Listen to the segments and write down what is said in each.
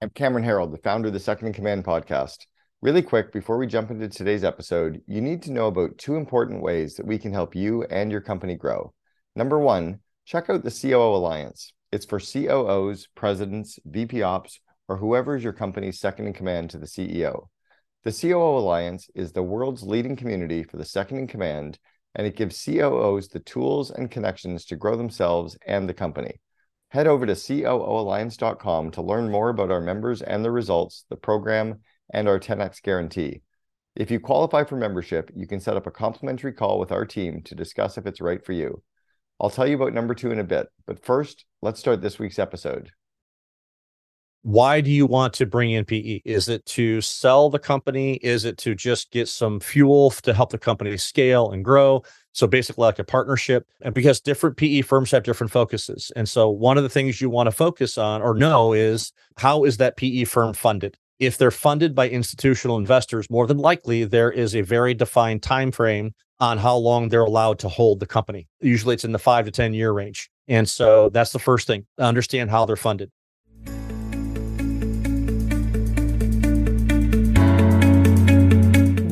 I'm Cameron Herold, the founder of the Second in Command podcast. Really quick, before we jump into today's episode, you need to know about two important ways that we can help you and your company grow. Number one, check out the COO Alliance. It's for COOs, presidents, VP ops, or whoever is your company's second in command to the CEO. The COO Alliance is the world's leading community for the second in command, and it gives COOs the tools and connections to grow themselves and the company. Head over to COOalliance.com to learn more about our members and the results, the program, and our 10x guarantee. If you qualify for membership, you can set up a complimentary call with our team to discuss if it's right for you. I'll tell you about number two in a bit, but first, let's start this week's episode. Why do you want to bring in PE? Is it to sell the company? Is it to just get some fuel to help the company scale and grow? So basically, like a partnership. And because different PE firms have different focuses. And so one of the things you want to focus on or know is how is that PE firm funded? If they're funded by institutional investors, more than likely there is a very defined time frame on how long they're allowed to hold the company. Usually it's in the five to 10 year range. And so that's the first thing. Understand how they're funded.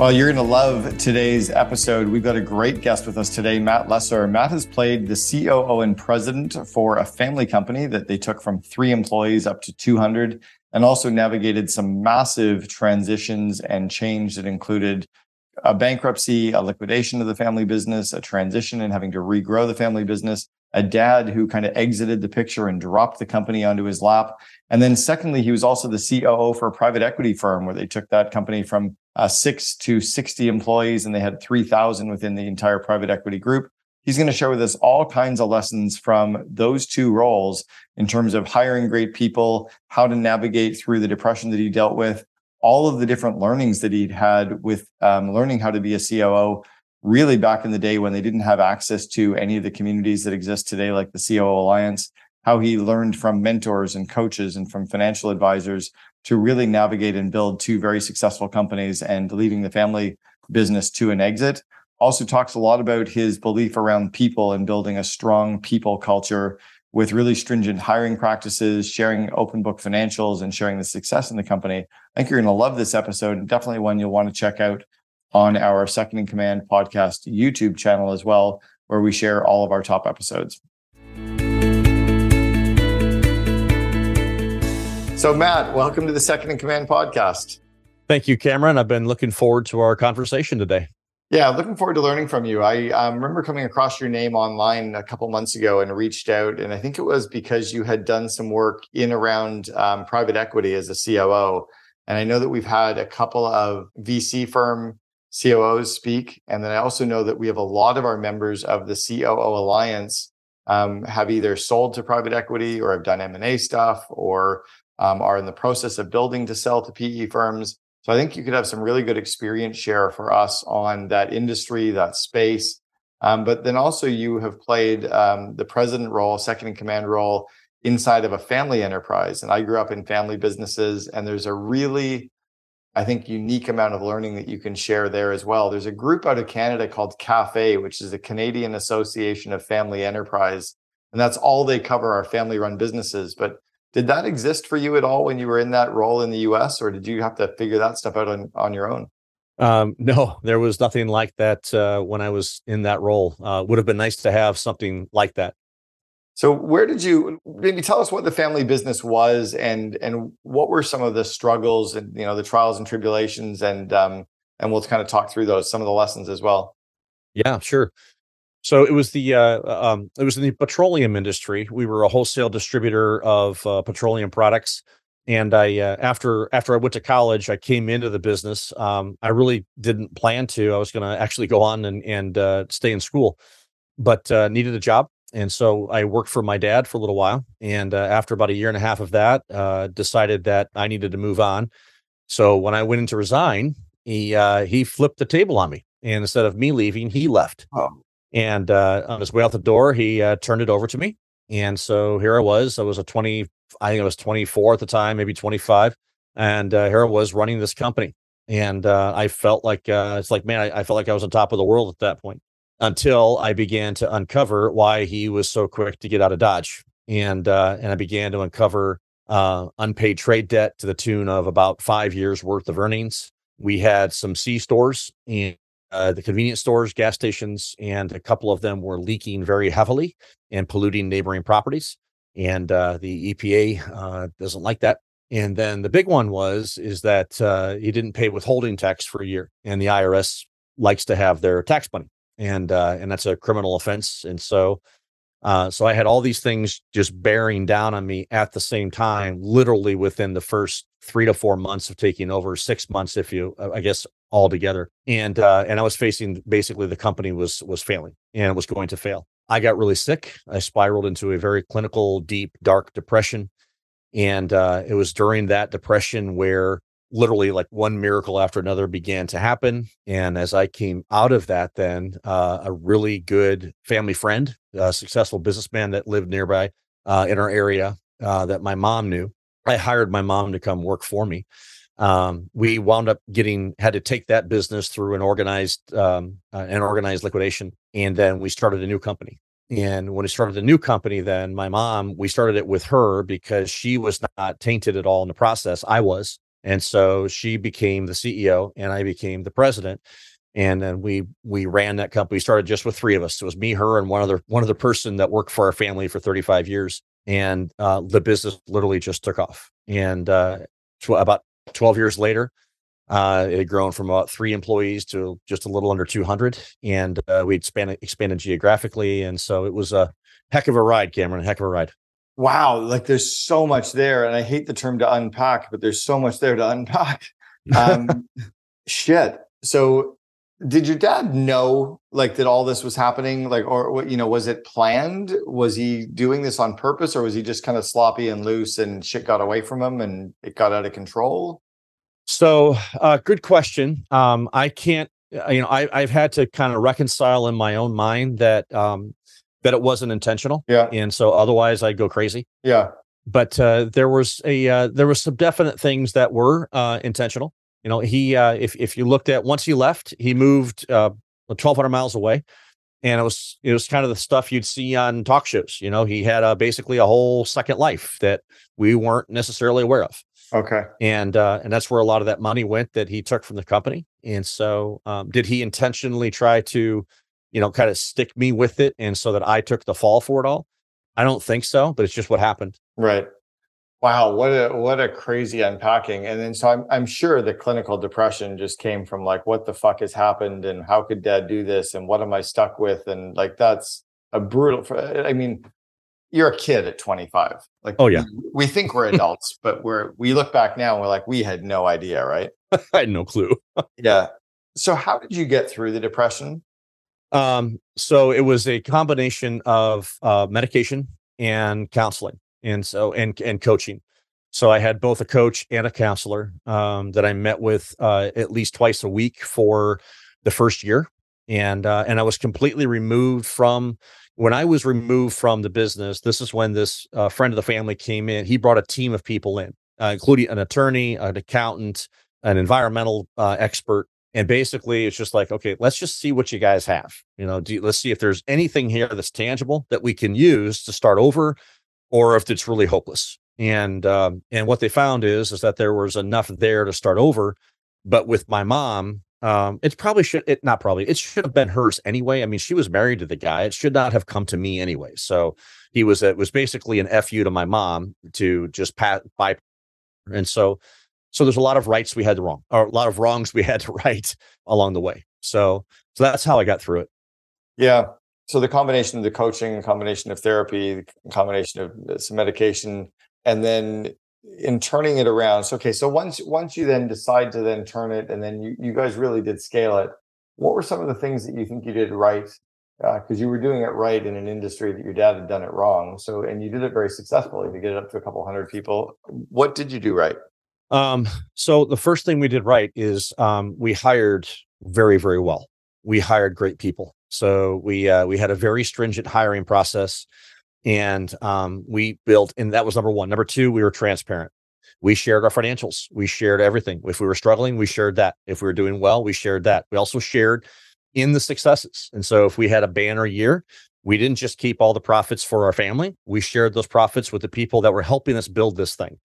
Well, you're going to love today's episode. We've got a great guest with us today, Matt Lesser. Matt has played the COO and president for a family company that they took from three employees up to 200 and also navigated some massive transitions and change that included a bankruptcy, a liquidation of the family business, a transition and having to regrow the family business, a dad who kind of exited the picture and dropped the company onto his lap. And then secondly, he was also the COO for a private equity firm where they took that company from uh, six to 60 employees and they had 3,000 within the entire private equity group. He's going to share with us all kinds of lessons from those two roles in terms of hiring great people, how to navigate through the depression that he dealt with, all of the different learnings that he'd had with um, learning how to be a COO really back in the day when they didn't have access to any of the communities that exist today, like the COO Alliance, how he learned from mentors and coaches and from financial advisors to really navigate and build two very successful companies and leading the family business to an exit. Also talks a lot about his belief around people and building a strong people culture with really stringent hiring practices, sharing open book financials and sharing the success in the company. I think you're going to love this episode and definitely one you'll want to check out on our Second in Command podcast YouTube channel as well, where we share all of our top episodes. So, Matt, welcome to the Second in Command podcast. Thank you, Cameron. I've been looking forward to our conversation today. Yeah, looking forward to learning from you. I um, remember coming across your name online a couple months ago and reached out, and I think it was because you had done some work in around um, private equity as a COO. And I know that we've had a couple of VC firm COOs speak, and then I also know that we have a lot of our members of the COO Alliance um, have either sold to private equity or have done M and A stuff, or um, are in the process of building to sell to PE firms. So I think you could have some really good experience share for us on that industry, that space. Um, but then also you have played um, the president role, second in command role inside of a family enterprise. And I grew up in family businesses, and there's a really, I think, unique amount of learning that you can share there as well. There's a group out of Canada called CAFE, which is the Canadian Association of Family Enterprise. And that's all they cover are family run businesses. But did that exist for you at all when you were in that role in the US, or did you have to figure that stuff out on, on your own? Um, no, there was nothing like that uh, when I was in that role. Uh, would have been nice to have something like that. So, where did you maybe tell us what the family business was, and and what were some of the struggles and you know the trials and tribulations, and um, and we'll kind of talk through those some of the lessons as well. Yeah, sure. So it was the uh, um, it was in the petroleum industry. We were a wholesale distributor of uh, petroleum products, and I uh, after after I went to college, I came into the business. Um, I really didn't plan to. I was going to actually go on and and uh, stay in school, but uh, needed a job, and so I worked for my dad for a little while. And uh, after about a year and a half of that, decided that I needed to move on. So when I went in to resign, he he flipped the table on me And instead of me leaving, he left. Oh. And uh, on his way out the door, he uh, turned it over to me. And so here I was. I was a 20, I think I was 24 at the time, maybe 25. And uh, here I was running this company. And uh, I felt like, uh, it's like, man, I, I felt like I was on top of the world at that point until I began to uncover why he was so quick to get out of Dodge. And, uh, and I began to uncover unpaid trade debt to the tune of about five years worth of earnings. We had some C stores and uh, the convenience stores, gas stations, and a couple of them were leaking very heavily and polluting neighboring properties. And uh, the EPA uh, doesn't like that. And then the big one was is that uh, you didn't pay withholding tax for a year, and the IRS likes to have their tax money, and uh, and that's a criminal offense. And so so I had all these things just bearing down on me at the same time, literally within the first three to four months of taking over, six months, if you, I guess, all together. And uh, and I was facing basically the company was was failing and it was going to fail. I got really sick. I spiraled into a very clinical, deep, dark depression, and uh, it was during that depression where literally like one miracle after another began to happen. And as I came out of that, then uh, a really good family friend, a successful businessman that lived nearby uh, in our area uh, that my mom knew, I hired my mom to come work for me. Um, we wound up getting had to take that business through an organized um, uh, an organized liquidation, and then we started a new company. And when we started the new company, then my mom, we started it with her because she was not tainted at all in the process. I was, and so she became the CEO and I became the president. And then we we ran that company. We started just with three of us. It was me, her, and one other one other person that worked for our family for 35 years. And uh, the business literally just took off. And uh, about 12 years later, uh, it had grown from about three employees to just a little under 200, and uh, we expanded expanded geographically. And so it was a heck of a ride, Cameron. Heck of a ride wow, like there's so much there. And I hate the term to unpack, but there's so much there to unpack. Um, shit. So did your dad know like that all this was happening like or you know was it planned was he doing this on purpose or was he just kind of sloppy and loose and shit got away from him and it got out of control so uh good question um i can't uh, you know I, i've had to kind of reconcile in my own mind that um that it wasn't intentional. Yeah. And so otherwise I'd go crazy. Yeah. But uh, there was a uh, there was some definite things that were uh, intentional. You know, he uh, if if you looked at once he left, he moved uh, 1,200 miles away, and it was it was kind of the stuff you'd see on talk shows. You know, he had uh, basically a whole second life that we weren't necessarily aware of. Okay. And uh, and that's where a lot of that money went that he took from the company. And so, um, did he intentionally try to you know, kind of stick me with it. And so that I took the fall for it all. I don't think so, but it's just what happened. Right. Wow, what a what a crazy unpacking. And then so I'm I'm sure the clinical depression just came from like what the fuck has happened and how could dad do this and what am I stuck with and like that's a brutal I mean you're a kid at 25. Like oh yeah. We, we think we're adults, but we're we look back now and we're like we had no idea, right? I had no clue. yeah. So how did you get through the depression? Um, so it was a combination of uh, medication and counseling, and so and and coaching. So I had both a coach and a counselor um, that I met with uh, at least twice a week for the first year, and uh, and I was completely removed from when I was removed from the business. This is when this uh, friend of the family came in. He brought a team of people in, uh, including an attorney, an accountant, an environmental uh, expert, and basically it's just like okay let's just see what you guys have you know do, let's see if there's anything here that's tangible that we can use to start over or if it's really hopeless and um, and what they found is is that there was enough there to start over but with my mom um, it probably should it not probably it should have been hers anyway i mean she was married to the guy it should not have come to me anyway so he was it was basically an fu to my mom to just pat by and so so there's a lot of rights we had to wrong, or a lot of wrongs we had to right along the way. So so that's how I got through it. Yeah. So the combination of the coaching, the combination of therapy, the combination of uh, some medication, and then in turning it around. So okay, so once once you then decide to then turn it, and then you you guys really did scale it. What were some of the things that you think you did right? Because uh, you were doing it right in an industry that your dad had done it wrong. So and you did it very successfully to get it up to a couple hundred people. What did you do right? Um, so the first thing we did right is um, we hired very, very well. we hired great people. So we uh, we had a very stringent hiring process, and um, we built. And that was number one. Number two, we were transparent. We shared our financials. We shared everything. If we were struggling, we shared that. If we were doing well, we shared that. We also shared in the successes. And so if we had a banner year, we didn't just keep all the profits for our family. We shared those profits with the people that were helping us build this thing.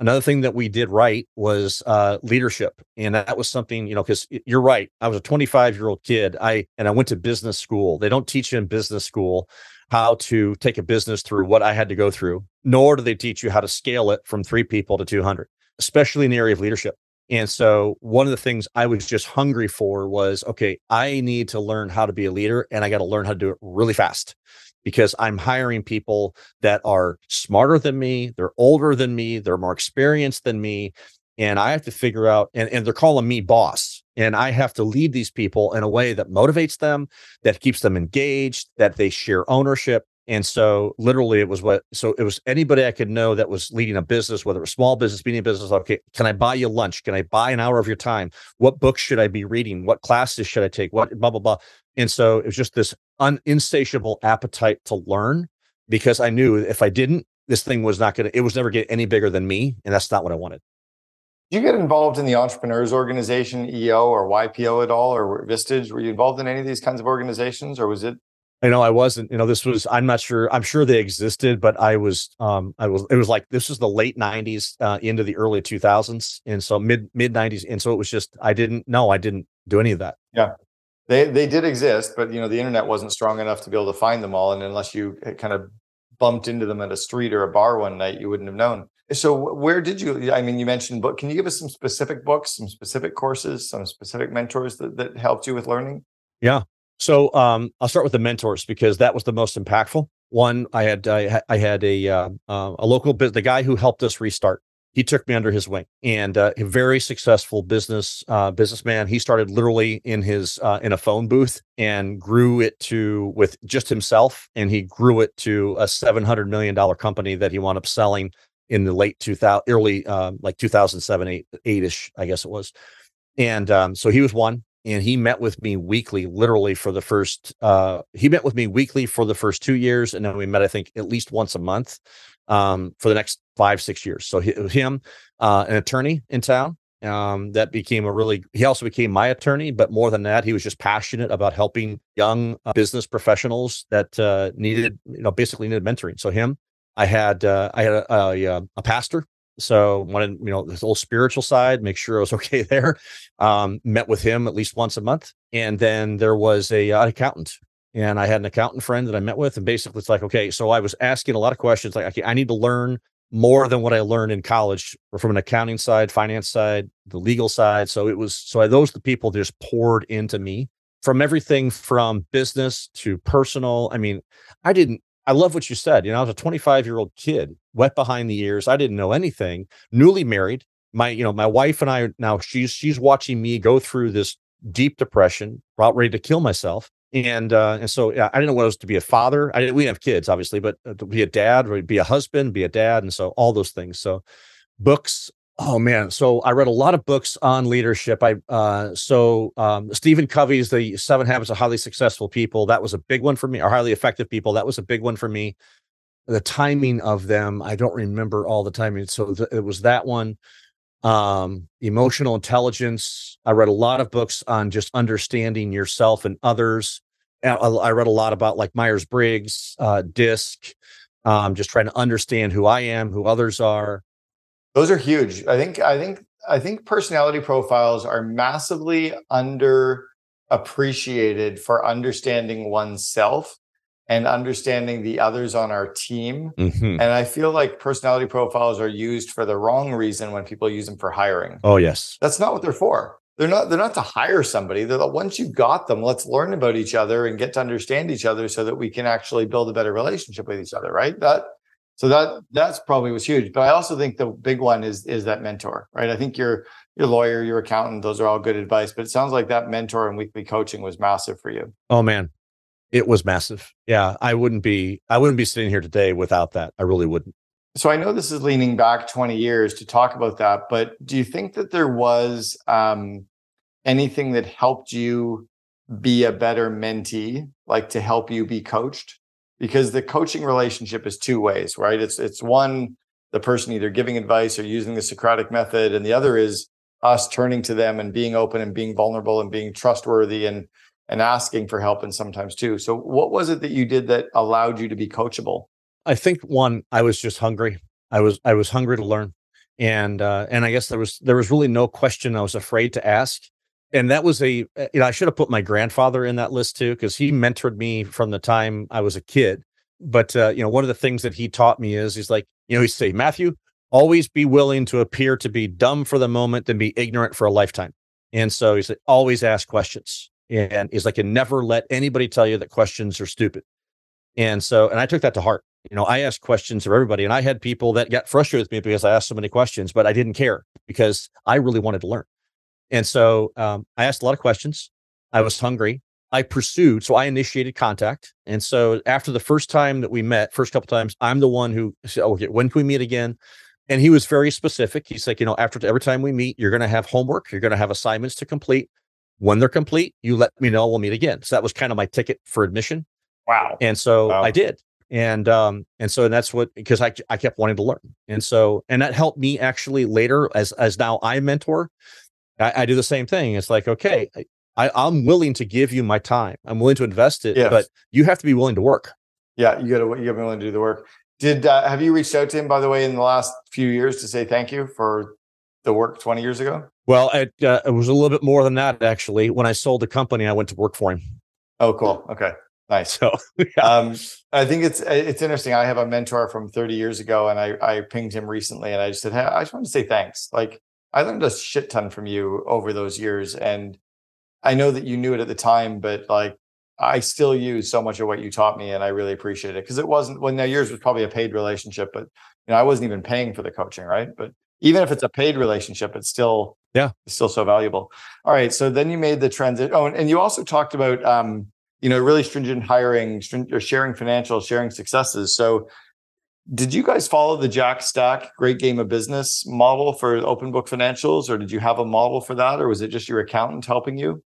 Another thing that we did right was uh, leadership, and that was something you know because you're right. I was a 25 year old kid. I and I went to business school. They don't teach you in business school how to take a business through what I had to go through, nor do they teach you how to scale it from three people to 200, especially in the area of leadership. And so one of the things I was just hungry for was okay, I need to learn how to be a leader and I got to learn how to do it really fast because I'm hiring people that are smarter than me, they're older than me, they're more experienced than me. And I have to figure out, and, and they're calling me boss. And I have to lead these people in a way that motivates them, that keeps them engaged, that they share ownership, and so literally it was what so it was anybody I could know that was leading a business, whether it was small business, medium business. Okay, can I buy you lunch? Can I buy an hour of your time? What books should I be reading? What classes should I take? What blah blah blah. And so it was just this un, insatiable appetite to learn because I knew if I didn't, this thing was not gonna, it was never get any bigger than me. And that's not what I wanted. Did you get involved in the Entrepreneurs Organization, EO or YPO at all, or Vistage? Were you involved in any of these kinds of organizations, or was it you know i wasn't you know this was i'm not sure i'm sure they existed but i was um i was it was like this was the late 90s uh into the early 2000s and so mid mid 90s and so it was just i didn't know i didn't do any of that yeah they they did exist but you know the internet wasn't strong enough to be able to find them all and unless you kind of bumped into them at a street or a bar one night you wouldn't have known so where did you i mean you mentioned book can you give us some specific books some specific courses some specific mentors that, that helped you with learning yeah so um, I'll start with the mentors because that was the most impactful. One, I had I, had a uh, uh, a local the guy who helped us restart. He took me under his wing, and uh, a very successful business uh, businessman. He started literally in his uh, in a phone booth and grew it to with just himself, and he grew it to a seven hundred million dollar company that he wound up selling in the late 2000 early um, like 2007 8 ish i guess it was and um, so he was one and he met with me weekly literally for the first uh he met with me weekly for the first two years and then we met i think at least once a month um for the next five six years so he, him uh an attorney in town um that became a really he also became my attorney but more than that he was just passionate about helping young uh, business professionals that uh needed you know basically needed mentoring so him i had uh i had a, a, a pastor so wanted, you know, this whole spiritual side, make sure I was okay there. Um, met with him at least once a month. And then there was a uh, accountant. And I had an accountant friend that I met with. And basically it's like, okay, so I was asking a lot of questions like, okay, I need to learn more than what I learned in college from an accounting side, finance side, the legal side. So it was so those the people just poured into me from everything from business to personal. I mean, I didn't I love what you said. You know, I was a 25 year old kid, wet behind the ears. I didn't know anything. Newly married. My, you know, my wife and I now she's she's watching me go through this deep depression, about ready to kill myself. And uh, and so yeah, I didn't know what it was to be a father. I didn't. We didn't have kids, obviously, but uh, to be a dad, or be a husband, be a dad, and so all those things. So books Oh man, so I read a lot of books on leadership. I uh, so um, Stephen Covey's The Seven Habits of Highly Successful People. That was a big one for me. Or highly effective people. That was a big one for me. The timing of them, I don't remember all the timing. So th- it was that one. Um, emotional intelligence. I read a lot of books on just understanding yourself and others. I read a lot about like Myers Briggs, uh, DISC. Um, just trying to understand who I am, who others are those are huge. I think I think I think personality profiles are massively underappreciated for understanding oneself and understanding the others on our team. Mm-hmm. And I feel like personality profiles are used for the wrong reason when people use them for hiring. Oh yes. That's not what they're for. They're not they're not to hire somebody. They're like, once you've got them, let's learn about each other and get to understand each other so that we can actually build a better relationship with each other, right? That so that that's probably was huge. But I also think the big one is is that mentor, right? I think your your lawyer, your accountant, those are all good advice. But it sounds like that mentor and weekly coaching was massive for you. Oh man, it was massive. Yeah, I wouldn't be I wouldn't be sitting here today without that. I really wouldn't. So I know this is leaning back 20 years to talk about that, but do you think that there was um, anything that helped you be a better mentee, like to help you be coached? Because the coaching relationship is two ways, right? It's it's one the person either giving advice or using the Socratic method, and the other is us turning to them and being open and being vulnerable and being trustworthy and and asking for help and sometimes too. So what was it that you did that allowed you to be coachable? I think one, I was just hungry. I was I was hungry to learn. And uh and I guess there was there was really no question I was afraid to ask. And that was a uh, you know, I should have put my grandfather in that list too, because he mentored me from the time I was a kid. But uh, you know, one of the things that he taught me is he's like, you know, he'd say, Matthew, always be willing to appear to be dumb for the moment and be ignorant for a lifetime. And so he said, always ask questions. And he's like, and never let anybody tell you that questions are stupid. And so, and I took that to heart. You know, I asked questions of everybody, and I had people that got frustrated with me because I asked so many questions, but I didn't care because I really wanted to learn. And so um, I asked a lot of questions. I was hungry. I pursued, so I initiated contact. And so after the first time that we met, first couple times, I'm the one who said, "Okay, when can we meet again?" And he was very specific. He's like, you know, after every time we meet, you're going to have homework, you're going to have assignments to complete. When they're complete, you let me know. We'll meet again. So that was kind of my ticket for admission. Wow. And so Wow. I did. And um and so and that's what because I I kept wanting to learn. And so and that helped me actually later as as now I mentor. I, I do the same thing. It's like, okay, I, I'm willing to give you my time. I'm willing to invest it, Yes. but you have to be willing to work. Yeah, you got to you got to be willing to do the work. Did uh, have you reached out to him by the way in the last few years to say thank you for the work 20 years ago? Well, it, uh, it was a little bit more than that actually. When I sold the company, I went to work for him. Oh, cool. Okay, nice. So yeah. Um, I think it's it's interesting. I have a mentor from 30 years ago, and I I pinged him recently, and I just said, hey, I just want to say thanks. Like I learned a shit ton from you over those years, and I know that you knew it at the time, but like I still use so much of what you taught me, and I really appreciate it because it wasn't. Well, now yours was probably a paid relationship, but you know I wasn't even paying for the coaching, right? But even if it's a paid relationship, it's still Yeah. it's still so valuable. All right, so then you made the transition. Oh, and, and you also talked about um, you know, really stringent hiring, or sharing financials, sharing successes. So, did you guys follow the Jack Stack Great Game of Business model for Open Book Financials, or did you have a model for that, or was it just your accountant helping you?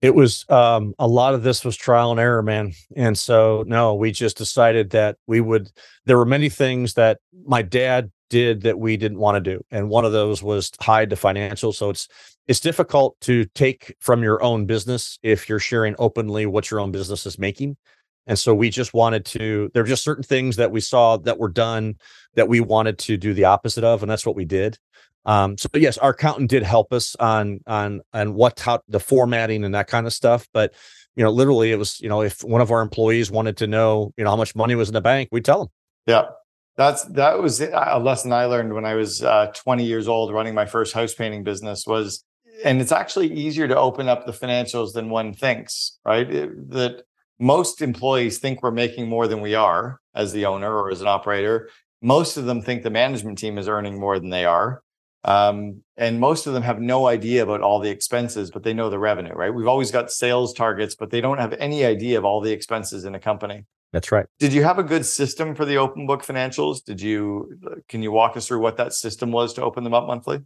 It was um, a lot of this was trial and error, man. And so, no, we just decided that we would. There were many things that my dad did that we didn't want to do, and one of those was hide the financial So it's it's difficult to take from your own business if you're sharing openly what your own business is making. And so we just wanted to. There were just certain things that we saw that were done that we wanted to do the opposite of, and that's what we did. Um, so yes, our accountant did help us on on on what how the formatting and that kind of stuff. But you know, literally, it was you know, if one of our employees wanted to know you know how much money was in the bank, we'd tell them. Yeah, that's that was a lesson I learned when I was uh, 20 years old, running my first house painting business. Was and it's actually easier to open up the financials than one thinks, right? It- that most employees think we're making more than we are as the owner or as an operator. Most of them think the management team is earning more than they are. Um, and most of them have no idea about all the expenses, but they know the revenue, right? We've always got sales targets, but they don't have any idea of all the expenses in a company. That's right. Did you have a good system for the open book financials? Did you can you walk us through what that system was to open them up monthly?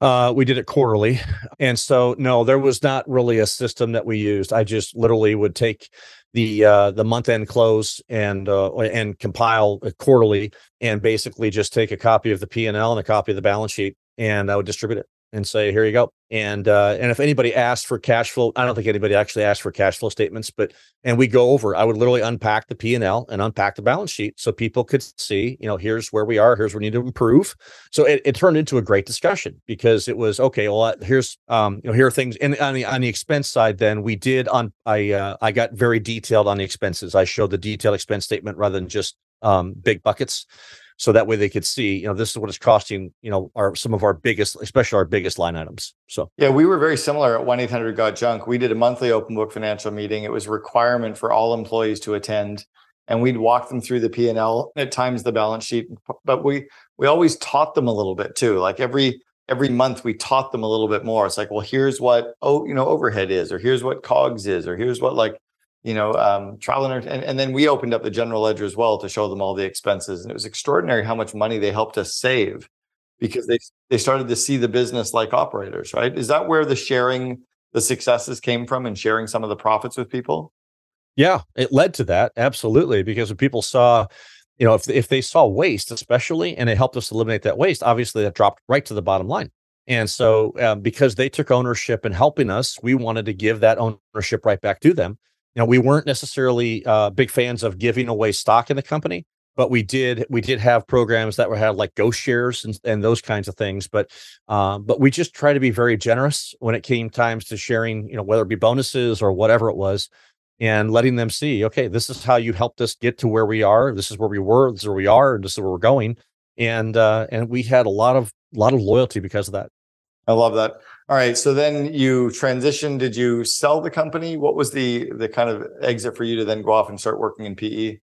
Uh, we did it quarterly, and so no, there was not really a system that we used. I just literally would take the uh, the month end close and uh, and compile it quarterly, and basically just take a copy of the P and L and a copy of the balance sheet, and I would distribute it and say, "Here you go." And uh, and if anybody asked for cash flow, I don't think anybody actually asked for cash flow statements, but and we go over. I would literally unpack the P and L and unpack the balance sheet so people could see, you know, here's where we are, here's where we need to improve. So it, it turned into a great discussion because it was okay. Well, uh, here's um, you know, here are things, and on the on the expense side, then we did on I uh, I got very detailed on the expenses. I showed the detailed expense statement rather than just um, big buckets so that way they could see you know this is what it's costing you know our some of our biggest especially our biggest line items so Yeah, we were very similar at 1 800 Got Junk. We did a monthly open book financial meeting. It was a requirement for all employees to attend. And we'd walk them through the P and L, at times the balance sheet. But we we always taught them a little bit too. Like every every month we taught them a little bit more. It's like, well, here's what oh, you know, overhead is, or here's what COGS is, or here's what like, you know, um, trial and, and and then we opened up the general ledger as well to show them all the expenses. And it was extraordinary how much money they helped us save because they they started to see the business like operators, right? Is that where the sharing the successes came from and sharing some of the profits with people? Yeah, it led to that absolutely because when people saw, you know, if if they saw waste, especially, and it helped us eliminate that waste, obviously that dropped right to the bottom line. And so, um, because they took ownership in helping us, we wanted to give that ownership right back to them. Know, we weren't necessarily uh, big fans of giving away stock in the company, but we did we did have programs that were had like ghost shares and, and those kinds of things. But um, but we just try to be very generous when it came times to sharing, you know, whether it be bonuses or whatever it was and letting them see, okay, this is how you helped us get to where we are. This is where we were. This is where we are, and this is where we're going. And uh, and we had a lot of a lot of loyalty because of that. I love that. All right. So then you transitioned. Did you sell the company? What was the the kind of exit for you to then go off and start working in PE?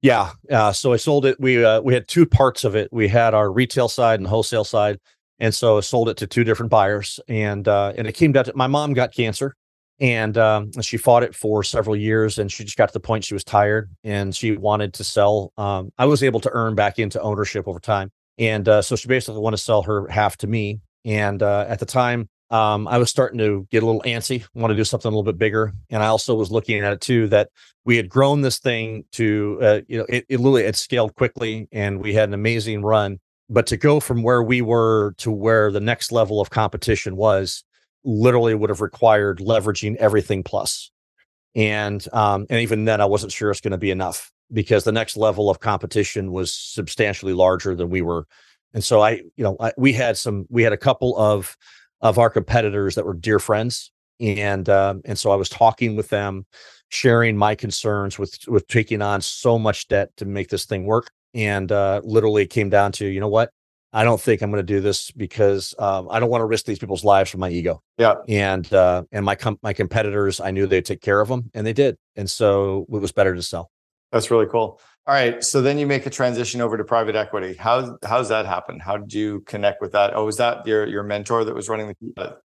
Yeah. Uh, so I sold it. We uh, we had two parts of it. We had our retail side and wholesale side, and so I sold it to two different buyers. And uh, and it came down to my mom got cancer, and um, she fought it for several years and she just got to the point she was tired and she wanted to sell um, i was able to earn back into ownership over time and uh, so she basically wanted to sell her half to me and uh, at the time um, i was starting to get a little antsy want to do something a little bit bigger and i also was looking at it too that we had grown this thing to uh, you know it, it literally had scaled quickly and we had an amazing run but to go from where we were to where the next level of competition was literally would have required leveraging everything plus. And um, and even then, I wasn't sure it's going to be enough because the next level of competition was substantially larger than we were. And so I, you know, I, we had some, we had a couple of of our competitors that were dear friends, and um, and so I was talking with them, sharing my concerns with with taking on so much debt to make this thing work, and uh, literally came down to, you know what, I don't think I'm going to do this because um, I don't want to risk these people's lives for my ego. Yeah. And uh, and my com- my competitors, I knew they'd take care of them, and they did. And so it was better to sell. That's really cool. All right. So then you make a transition over to private equity. How how's that happen? How did you connect with that? Oh, was that your your mentor that was running the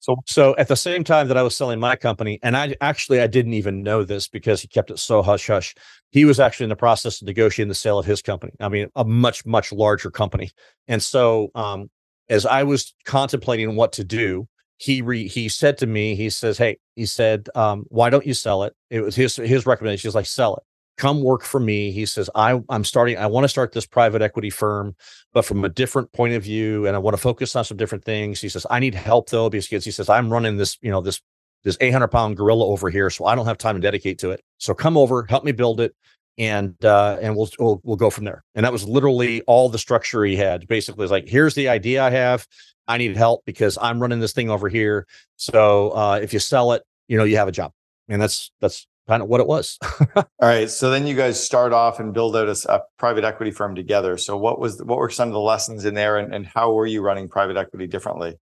so, so at the same time that I was selling my company, and I actually I didn't even know this because he kept it so hush hush. He was actually in the process of negotiating the sale of his company. I mean, a much much larger company. And so, um, as I was contemplating what to do, he re, he said to me, he says, "Hey," he said, um, "Why don't you sell it?" It was his his recommendation. He's like, "Sell it." Come work for me. He says, I, I'm starting, I want to start this private equity firm, but from a different point of view. And I want to focus on some different things. He says, I need help though, because he says, I'm running this, you know, this, this 800 pound gorilla over here. So I don't have time to dedicate to it. So come over, help me build it. And, uh, and we'll, we'll, we'll go from there. And that was literally all the structure he had. Basically, it's like, here's the idea I have. I need help because I'm running this thing over here. So, uh, if you sell it, you know, you have a job. And that's, that's kind of what it was. All right. So then you guys start off and build out a, a, private equity firm together. So what was what were some of the lessons in there, and, and how were you running private equity differently?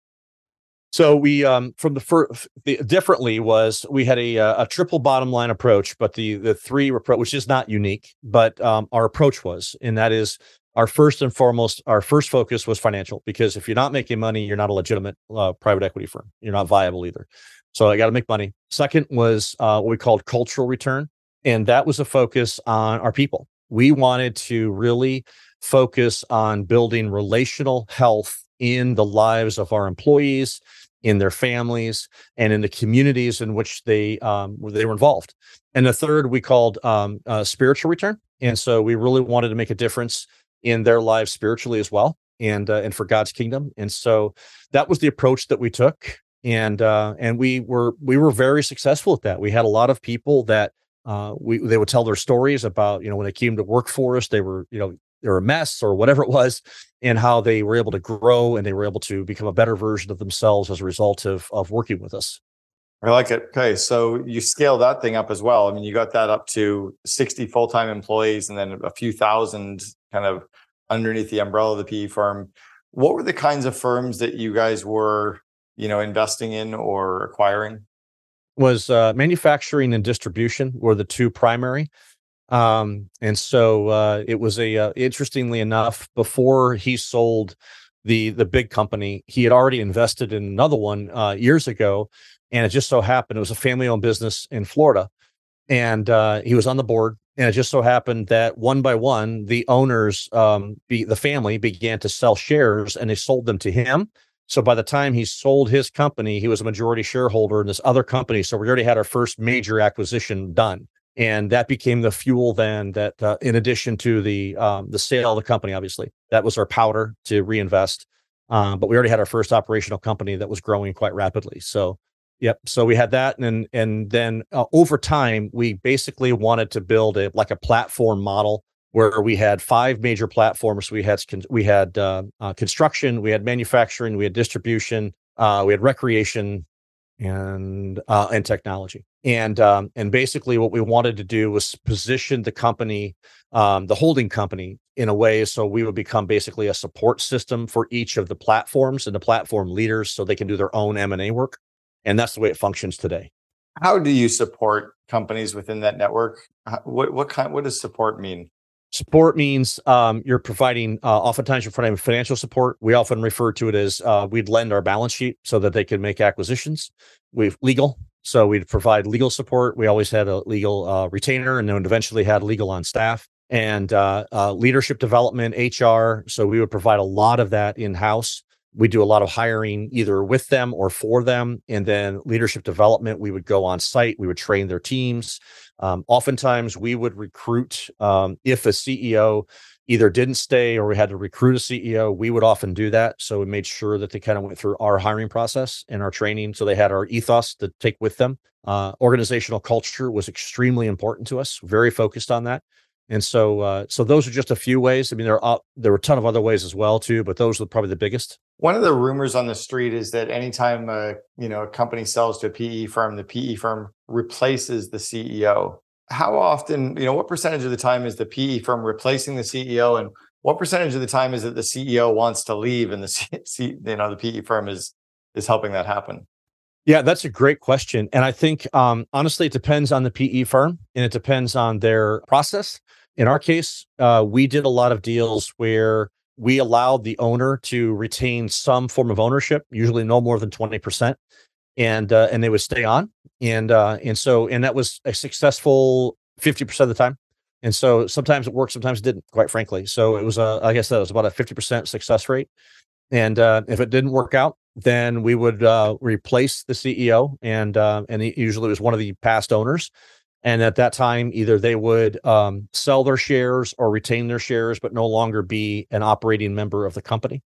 So we um, from the first the differently was we had a uh, a triple bottom line approach, but the the three approach which is not unique, but um, our approach was, and that is our first and foremost our first focus was financial because if you're not making money, you're not a legitimate uh, private equity firm. You're not viable either. So I got to make money. Second was uh, what we called cultural return. And that was a focus on our people. We wanted to really focus on building relational health in the lives of our employees, in their families, and in the communities in which they um, they were involved. And the third we called um, uh, spiritual return. And so we really wanted to make a difference in their lives spiritually as well, and uh, and for God's kingdom. And so that was the approach that we took and uh, and we were we were very successful at that. We had a lot of people that uh, we they would tell their stories about you know when they came to work for us, they were you know they were a mess or whatever it was, and how they were able to grow and they were able to become a better version of themselves as a result of of working with us. I like it. Okay, so you scale that thing up as well. I mean, you got that up to sixty full time employees, and then a few thousand kind of underneath the umbrella of the PE firm. What were the kinds of firms that you guys were you know investing in or acquiring? Was uh, manufacturing and distribution were the two primary. Um, and so uh, it was a uh, interestingly enough, before he sold the the big company, he had already invested in another one uh, years ago, and it just so happened it was a family owned business in Florida, and uh, he was on the board. And it just so happened that one by one, the owners, um, be, the family began to sell shares, and they sold them to him So by the time he sold his company, he was a majority shareholder in this other company. So we already had our first major acquisition done, and that became the fuel. Then that, uh, in addition to the um, the sale of the company, obviously that was our powder to reinvest. Um, but we already had our first operational company that was growing quite rapidly. So Yep. So we had that, and and then uh, over time, we basically wanted to build a like a platform model where we had five major platforms. We had we had uh, uh, construction, we had manufacturing, we had distribution, uh, we had recreation, and uh, and technology. And um, and basically, what we wanted to do was position the company, um, the holding company, in a way so we would become basically a support system for each of the platforms and the platform leaders, so they can do their own M and A work and that's the way it functions today how do you support companies within that network what what kind what does support mean support means um, you're providing uh, oftentimes you're providing financial support. We often refer to it as uh, we'd lend our balance sheet so that they can make acquisitions. We've legal so we'd provide legal support. We always had a legal uh, retainer and then eventually had legal on staff. And uh, uh, leadership development hr so we would provide a lot of that in house we do a lot of hiring either with them or for them and then leadership development we would go on site we would train their teams um, oftentimes we would recruit um, if a ceo either didn't stay or we had to recruit a ceo we would often do that so we made sure that they kind of went through our hiring process and our training so they had our ethos to take with them uh, organizational culture was extremely important to us very focused on that and so, uh, so those are just a few ways. I mean, there are there are a ton of other ways as well too, but those are probably the biggest. One of the rumors on the street is that anytime a you know a company sells to a PE firm, the PE firm replaces the CEO. How often, you know, what percentage of the time is the PE firm replacing the CEO, and what percentage of the time is it the CEO wants to leave and the C, you know the PE firm is is helping that happen? Yeah, that's a great question. And I think um, honestly, it depends on the PE firm and it depends on their process. In our case, uh, we did a lot of deals where we allowed the owner to retain some form of ownership, usually no more than 20%. And uh, and they would stay on. And uh, and so and that was a successful 50% of the time. And so sometimes it worked, sometimes it didn't, quite frankly. So it was a, I guess that was about a 50% success rate. And uh, if it didn't work out, then we would uh, replace the CEO, and uh, and usually it was one of the past owners. And at that time, either they would um, sell their shares or retain their shares, but no longer be an operating member of the company.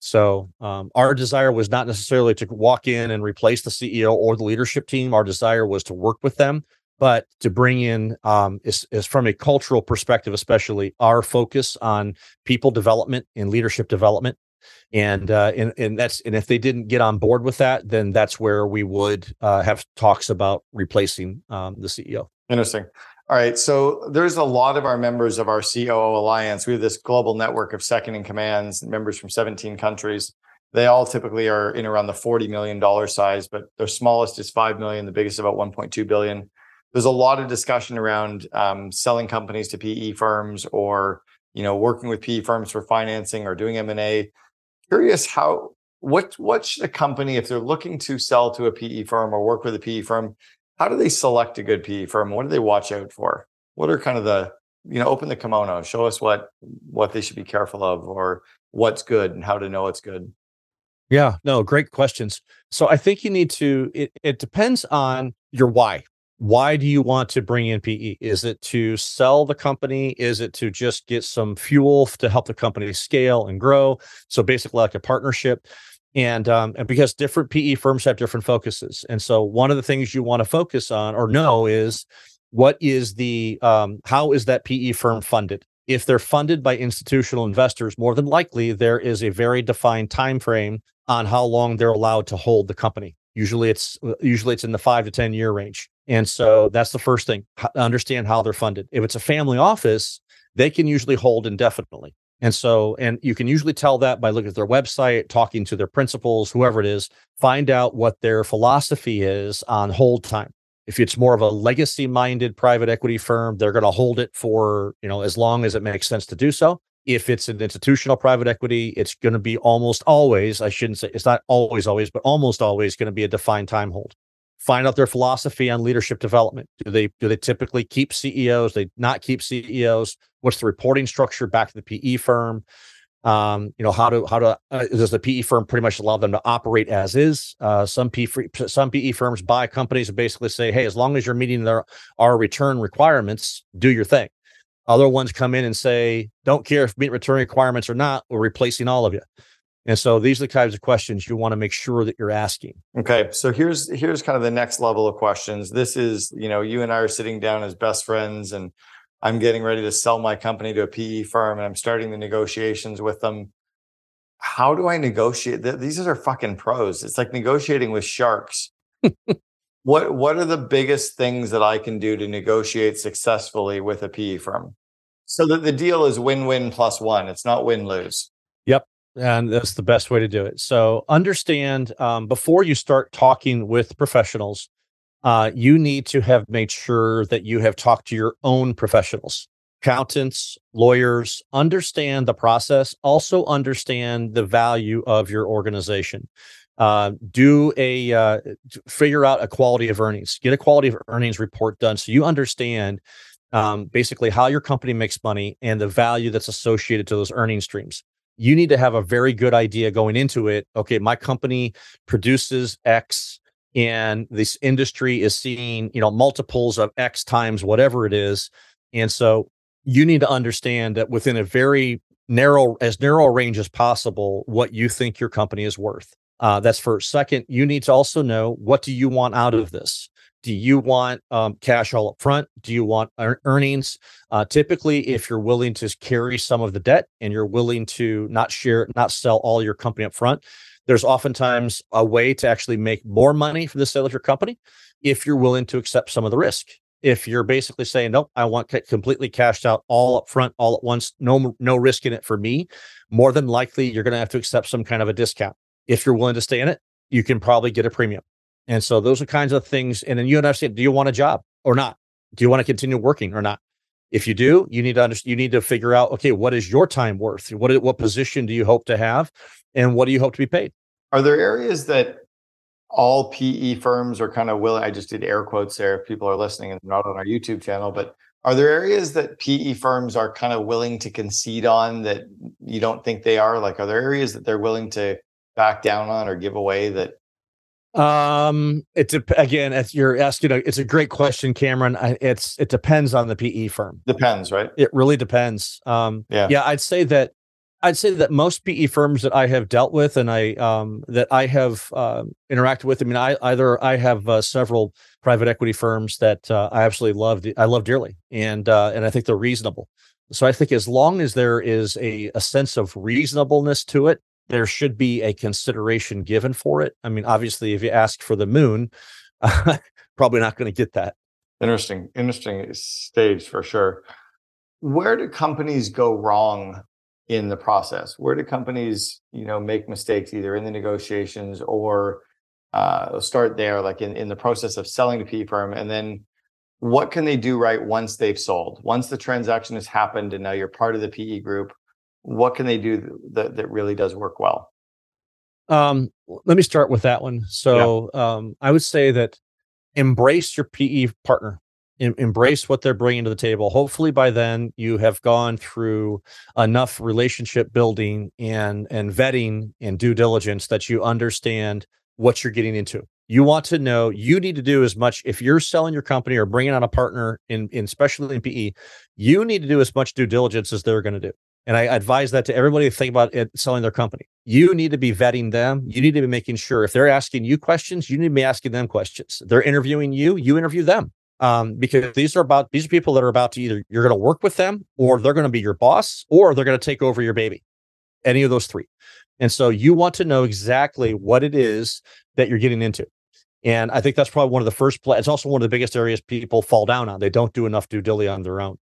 So um, our desire was not necessarily to walk in and replace the CEO or the leadership team. Our desire was to work with them, but to bring in um, is, is from a cultural perspective, especially our focus on people development and leadership development and uh, and and that's and if they didn't get on board with that, then that's where we would uh, have talks about replacing um, the CEO. Interesting. All right. So there's a lot of our members of our COO Alliance. We have this global network of second in commands, members from 17 countries. They all typically are in around the $40 million size, but their smallest is 5 million, the biggest about 1.2 billion. There's a lot of discussion around um, selling companies to PE firms or, you know, working with PE firms for financing or doing M&A curious how what what should a company if they're looking to sell to a PE firm or work with a PE firm, how do they select a good PE firm? What do they watch out for? What are kind of the you know open the kimono, show us what what they should be careful of or what's good and how to know it's good. Yeah, no, great questions. So I think you need to it, it depends on your why why do you want to bring in PE? Is it to sell the company? Is it to just get some fuel to help the company scale and grow? So basically, like a partnership. And um, and because different PE firms have different focuses, and so one of the things you want to focus on or know is what is the um, how is that PE firm funded? If they're funded by institutional investors, more than likely there is a very defined time frame on how long they're allowed to hold the company. Usually, it's usually it's in the five to ten year range. And so that's the first thing. Understand how they're funded. If it's a family office, they can usually hold indefinitely. And so, and you can usually tell that by looking at their website, talking to their principals, whoever it is, find out what their philosophy is on hold time. If it's more of a legacy minded private equity firm, they're going to hold it for, you know, as long as it makes sense to do so. If it's an institutional private equity, it's going to be almost always, I shouldn't say it's not always, always, but almost always going to be a defined time hold find out their philosophy on leadership development. Do they do they typically keep CEOs? They not keep CEOs? What's the reporting structure back to the PE firm? Um, you know how to how to uh, does the PE firm pretty much allow them to operate as is? Uh, some PE some PE firms buy companies and basically say, hey, as long as you're meeting their our return requirements, do your thing. Other ones come in and say, don't care if meet return requirements or not, we're replacing all of you. And so these are the kinds of questions you want to make sure that you're asking. Okay. So here's here's kind of the next level of questions. This is, you know, you and I are sitting down as best friends and I'm getting ready to sell my company to a PE firm and I'm starting the negotiations with them. How do I negotiate? These are fucking pros. It's like negotiating with sharks. what what are the biggest things that I can do to negotiate successfully with a PE firm? So that the deal is win-win plus one. It's not win-lose. And that's the best way to do it. So understand um, before you start talking with professionals, uh, you need to have made sure that you have talked to your own professionals, accountants, lawyers. Understand the process. Also understand the value of your organization. Uh, do a uh, figure out a quality of earnings. Get a quality of earnings report done so you understand um, basically how your company makes money and the value that's associated to those earning streams you need to have a very good idea going into it. Okay, my company produces X and this industry is seeing, you know, multiples of X times whatever it is. And so you need to understand that within a very narrow, as narrow a range as possible, what you think your company is worth. Uh, that's first. Second, you need to also know what do you want out of this? Do you want um, cash all up front do you want earnings? Uh, typically if you're willing to carry some of the debt and you're willing to not share not sell all your company up front there's oftentimes a way to actually make more money from the sale of your company if you're willing to accept some of the risk. If you're basically saying nope i want completely cashed out all up front all at once no no risk in it for me more than likely you're going to have to accept some kind of a discount. If you're willing to stay in it you can probably get a premium and so those are kinds of things. And then you understand, do you want a job or not? Do you want to continue working or not? If you do, you need to understand, you need to figure out, okay, what is your time worth? What, what position do you hope to have? And what do you hope to be paid? Are there areas that all PE firms are kind of willing? I just did air quotes there if people are listening and not on our YouTube channel, but are there areas that PE firms are kind of willing to concede on that you don't think they are? Like, are there areas that they're willing to back down on or give away that um, it's a, again, as you're asking, a, it's a great question, Cameron. I, it's it depends on the PE firm. Depends, right? It really depends. Um, yeah, yeah. I'd say that I'd say that most PE firms that I have dealt with and I um, that I have uh, interacted with. I mean, I either I have uh, several private equity firms that uh, I absolutely love. I love dearly, and uh, and I think they're reasonable. So I think as long as there is a, a sense of reasonableness to it, there should be a consideration given for it. I mean, obviously, if you ask for the moon, probably not going to get that. Interesting, interesting stage for sure. Where do companies go wrong in the process? Where do companies, you know, make mistakes either in the negotiations or uh, start there, like in, in the process of selling to PE firm, and then what can they do right once they've sold? Once the transaction has happened and now you're part of the PE group, what can they do that, that really does work well? Um, let me start with that one. So yeah. um, I would say that embrace your PE partner, em- embrace what they're bringing to the table. Hopefully, by then you have gone through enough relationship building and and vetting and due diligence that you understand what you're getting into. You want to know. You need to do as much if you're selling your company or bringing on a partner in, in especially in PE. You need to do as much due diligence as they're going to do. And I advise that to everybody to think about it, selling their company. You need to be vetting them. You need to be making sure if they're asking you questions, you need to be asking them questions. They're interviewing you, you interview them. Um, because these are about these are people that are about to either you're going to work with them or they're going to be your boss or they're going to take over your baby. Any of those three. And so you want to know exactly what it is that you're getting into. And I think that's probably one of the first. Pl- it's also one of the biggest areas people fall down on. They don't do enough due diligence on their own,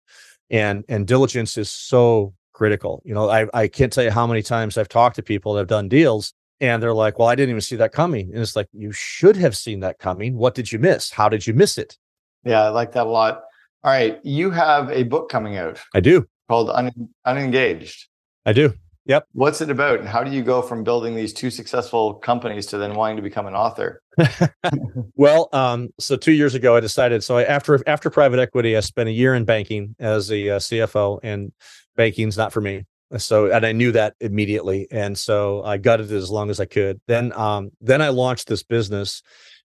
and and diligence is so critical. You know, I, I can't tell you how many times I've talked to people that have done deals and they're like, well, I didn't even see that coming. And it's like, you should have seen that coming. What did you miss? How did you miss it? Yeah, I like that a lot. All right. You have a book coming out. I do. Called Un- Unengaged. I do. Yep. What's it about? And how do you go from building these two successful companies to then wanting to become an author? well, um, so two years ago, I decided. So I, after after private equity, I spent a year in banking as a uh, CFO, and banking's not for me. So, and I knew that immediately. And so I gutted it as long as I could. Then, um, then I launched this business.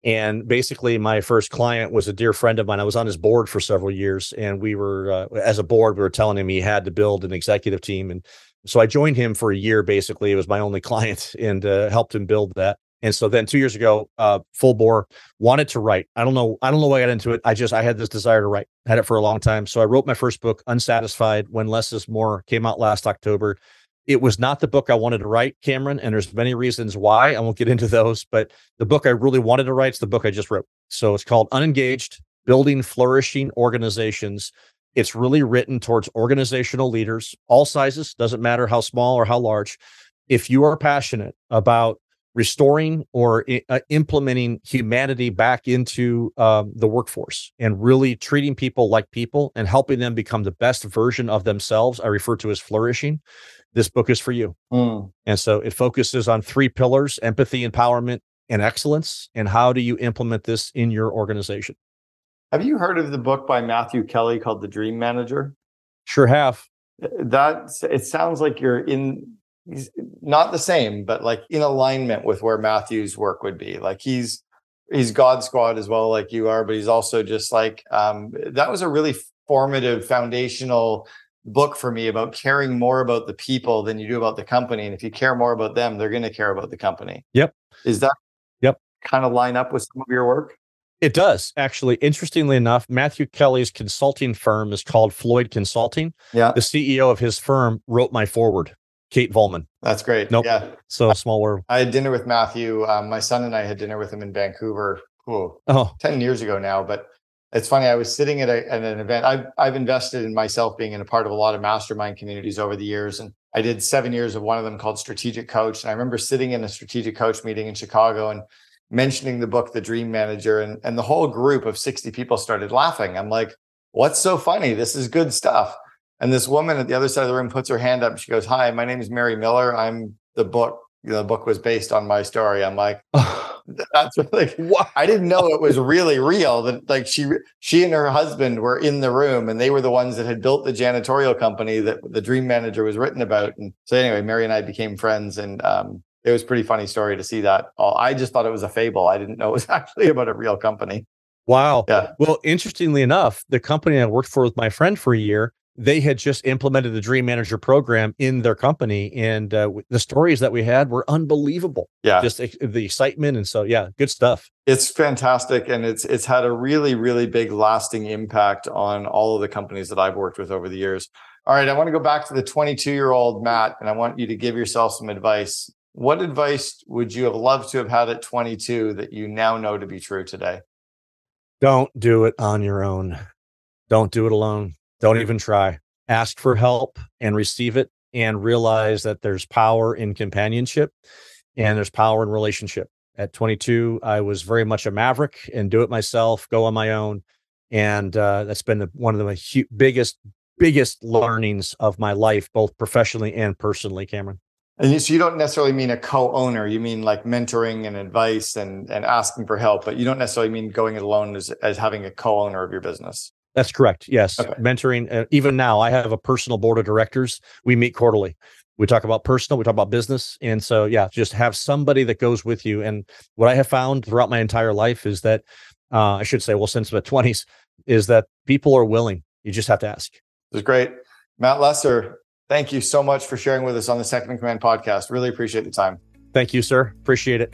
And basically, my first client was a dear friend of mine. I was on his board for several years, and we were, uh, as a board, we were telling him he had to build an executive team. And so I joined him for a year. Basically, it was my only client, and uh, helped him build that. And so then two years ago, uh, full bore wanted to write. I don't know. I don't know why I got into it. I just I had this desire to write. Had it for a long time. So I wrote my first book, Unsatisfied, when less is more, came out last October. It was not the book I wanted to write, Cameron, and there's many reasons why. I won't get into those, but the book I really wanted to write is the book I just wrote. So it's called Unengaged: Building Flourishing Organizations. It's really written towards organizational leaders, all sizes, doesn't matter how small or how large. If you are passionate about restoring or uh, implementing humanity back into um, the workforce and really treating people like people and helping them become the best version of themselves. I refer to as flourishing. This book is for you. Mm. and so it focuses on three pillars empathy empowerment and excellence. And how do you implement this in your organization? Have you heard of the book by matthew kelly called the dream manager? Sure have. That it sounds like you're in not the same, but like in alignment with where Matthew's work would be. Like he's he's God Squad as well, like you are, but he's also just like um, that was a really formative, foundational book for me about caring more about the people than you do about the company. And if you care more about them, they're going to care about the company. Yep. Is that yep kind of line up with some of your work? It does actually. Interestingly enough, Matthew Kelly's consulting firm is called Floyd Consulting. Yeah. The CEO of his firm wrote my foreword. Kate Volman. That's great. Nope. Yeah. So small world. I had dinner with Matthew. Um, my son and I had dinner with him in Vancouver. Ooh, oh. 10 years ago now. But it's funny. I was sitting at, a, at an event. I've, I've invested in myself being in a part of a lot of mastermind communities over the years. And I did seven years of one of them called Strategic Coach. And I remember sitting in a strategic coach meeting in Chicago and mentioning the book, The Dream Manager. And, and the whole group of 60 people started laughing. I'm like, what's so funny? This is good stuff. And this woman at the other side of the room puts her hand up. She goes, "Hi, my name is Mary Miller. I'm the book. You know, the book was based on my story." I'm like, "That's like what? I didn't know it was really real. That like she she and her husband were in the room, and they were the ones that had built the janitorial company that the Dream Manager was written about. And so anyway, Mary and I became friends, and um, it was pretty funny story to see that. I just thought it was a fable. I didn't know it was actually about a real company. Wow. Yeah. Well, interestingly enough, the company I worked for with my friend for a year they had just implemented the Dream Manager program in their company, and uh, the stories that we had were unbelievable. Yeah, just the excitement, and so yeah, good stuff. It's fantastic, and it's it's had a really really big lasting impact on all of the companies that I've worked with over the years. All right, I want to go back to the 22 year old Matt, and I want you to give yourself some advice. What advice would you have loved to have had at 22 that you now know to be true today? Don't do it on your own. Don't do it alone don't even try. Ask for help and receive it and realize that there's power in companionship and there's power in relationship. At 22, I was very much a maverick and do it myself, go on my own. And uh, that's been the, one of the hu- biggest, biggest learnings of my life, both professionally and personally, Cameron. And so you don't necessarily mean a co-owner. You mean like mentoring and advice and and asking for help, but you don't necessarily mean going it alone as, as having a co-owner of your business. That's correct. Yes. Okay. Mentoring. Uh, even now, I have a personal board of directors. We meet quarterly. We talk about personal, we talk about business. And so, yeah, just have somebody that goes with you. And what I have found throughout my entire life is that, uh, I should say, well, since the 20s, is that people are willing. You just have to ask. It was great. Matt Lesser, thank you so much for sharing with us on the Second in Command podcast. Really appreciate the time. Thank you, sir. Appreciate it.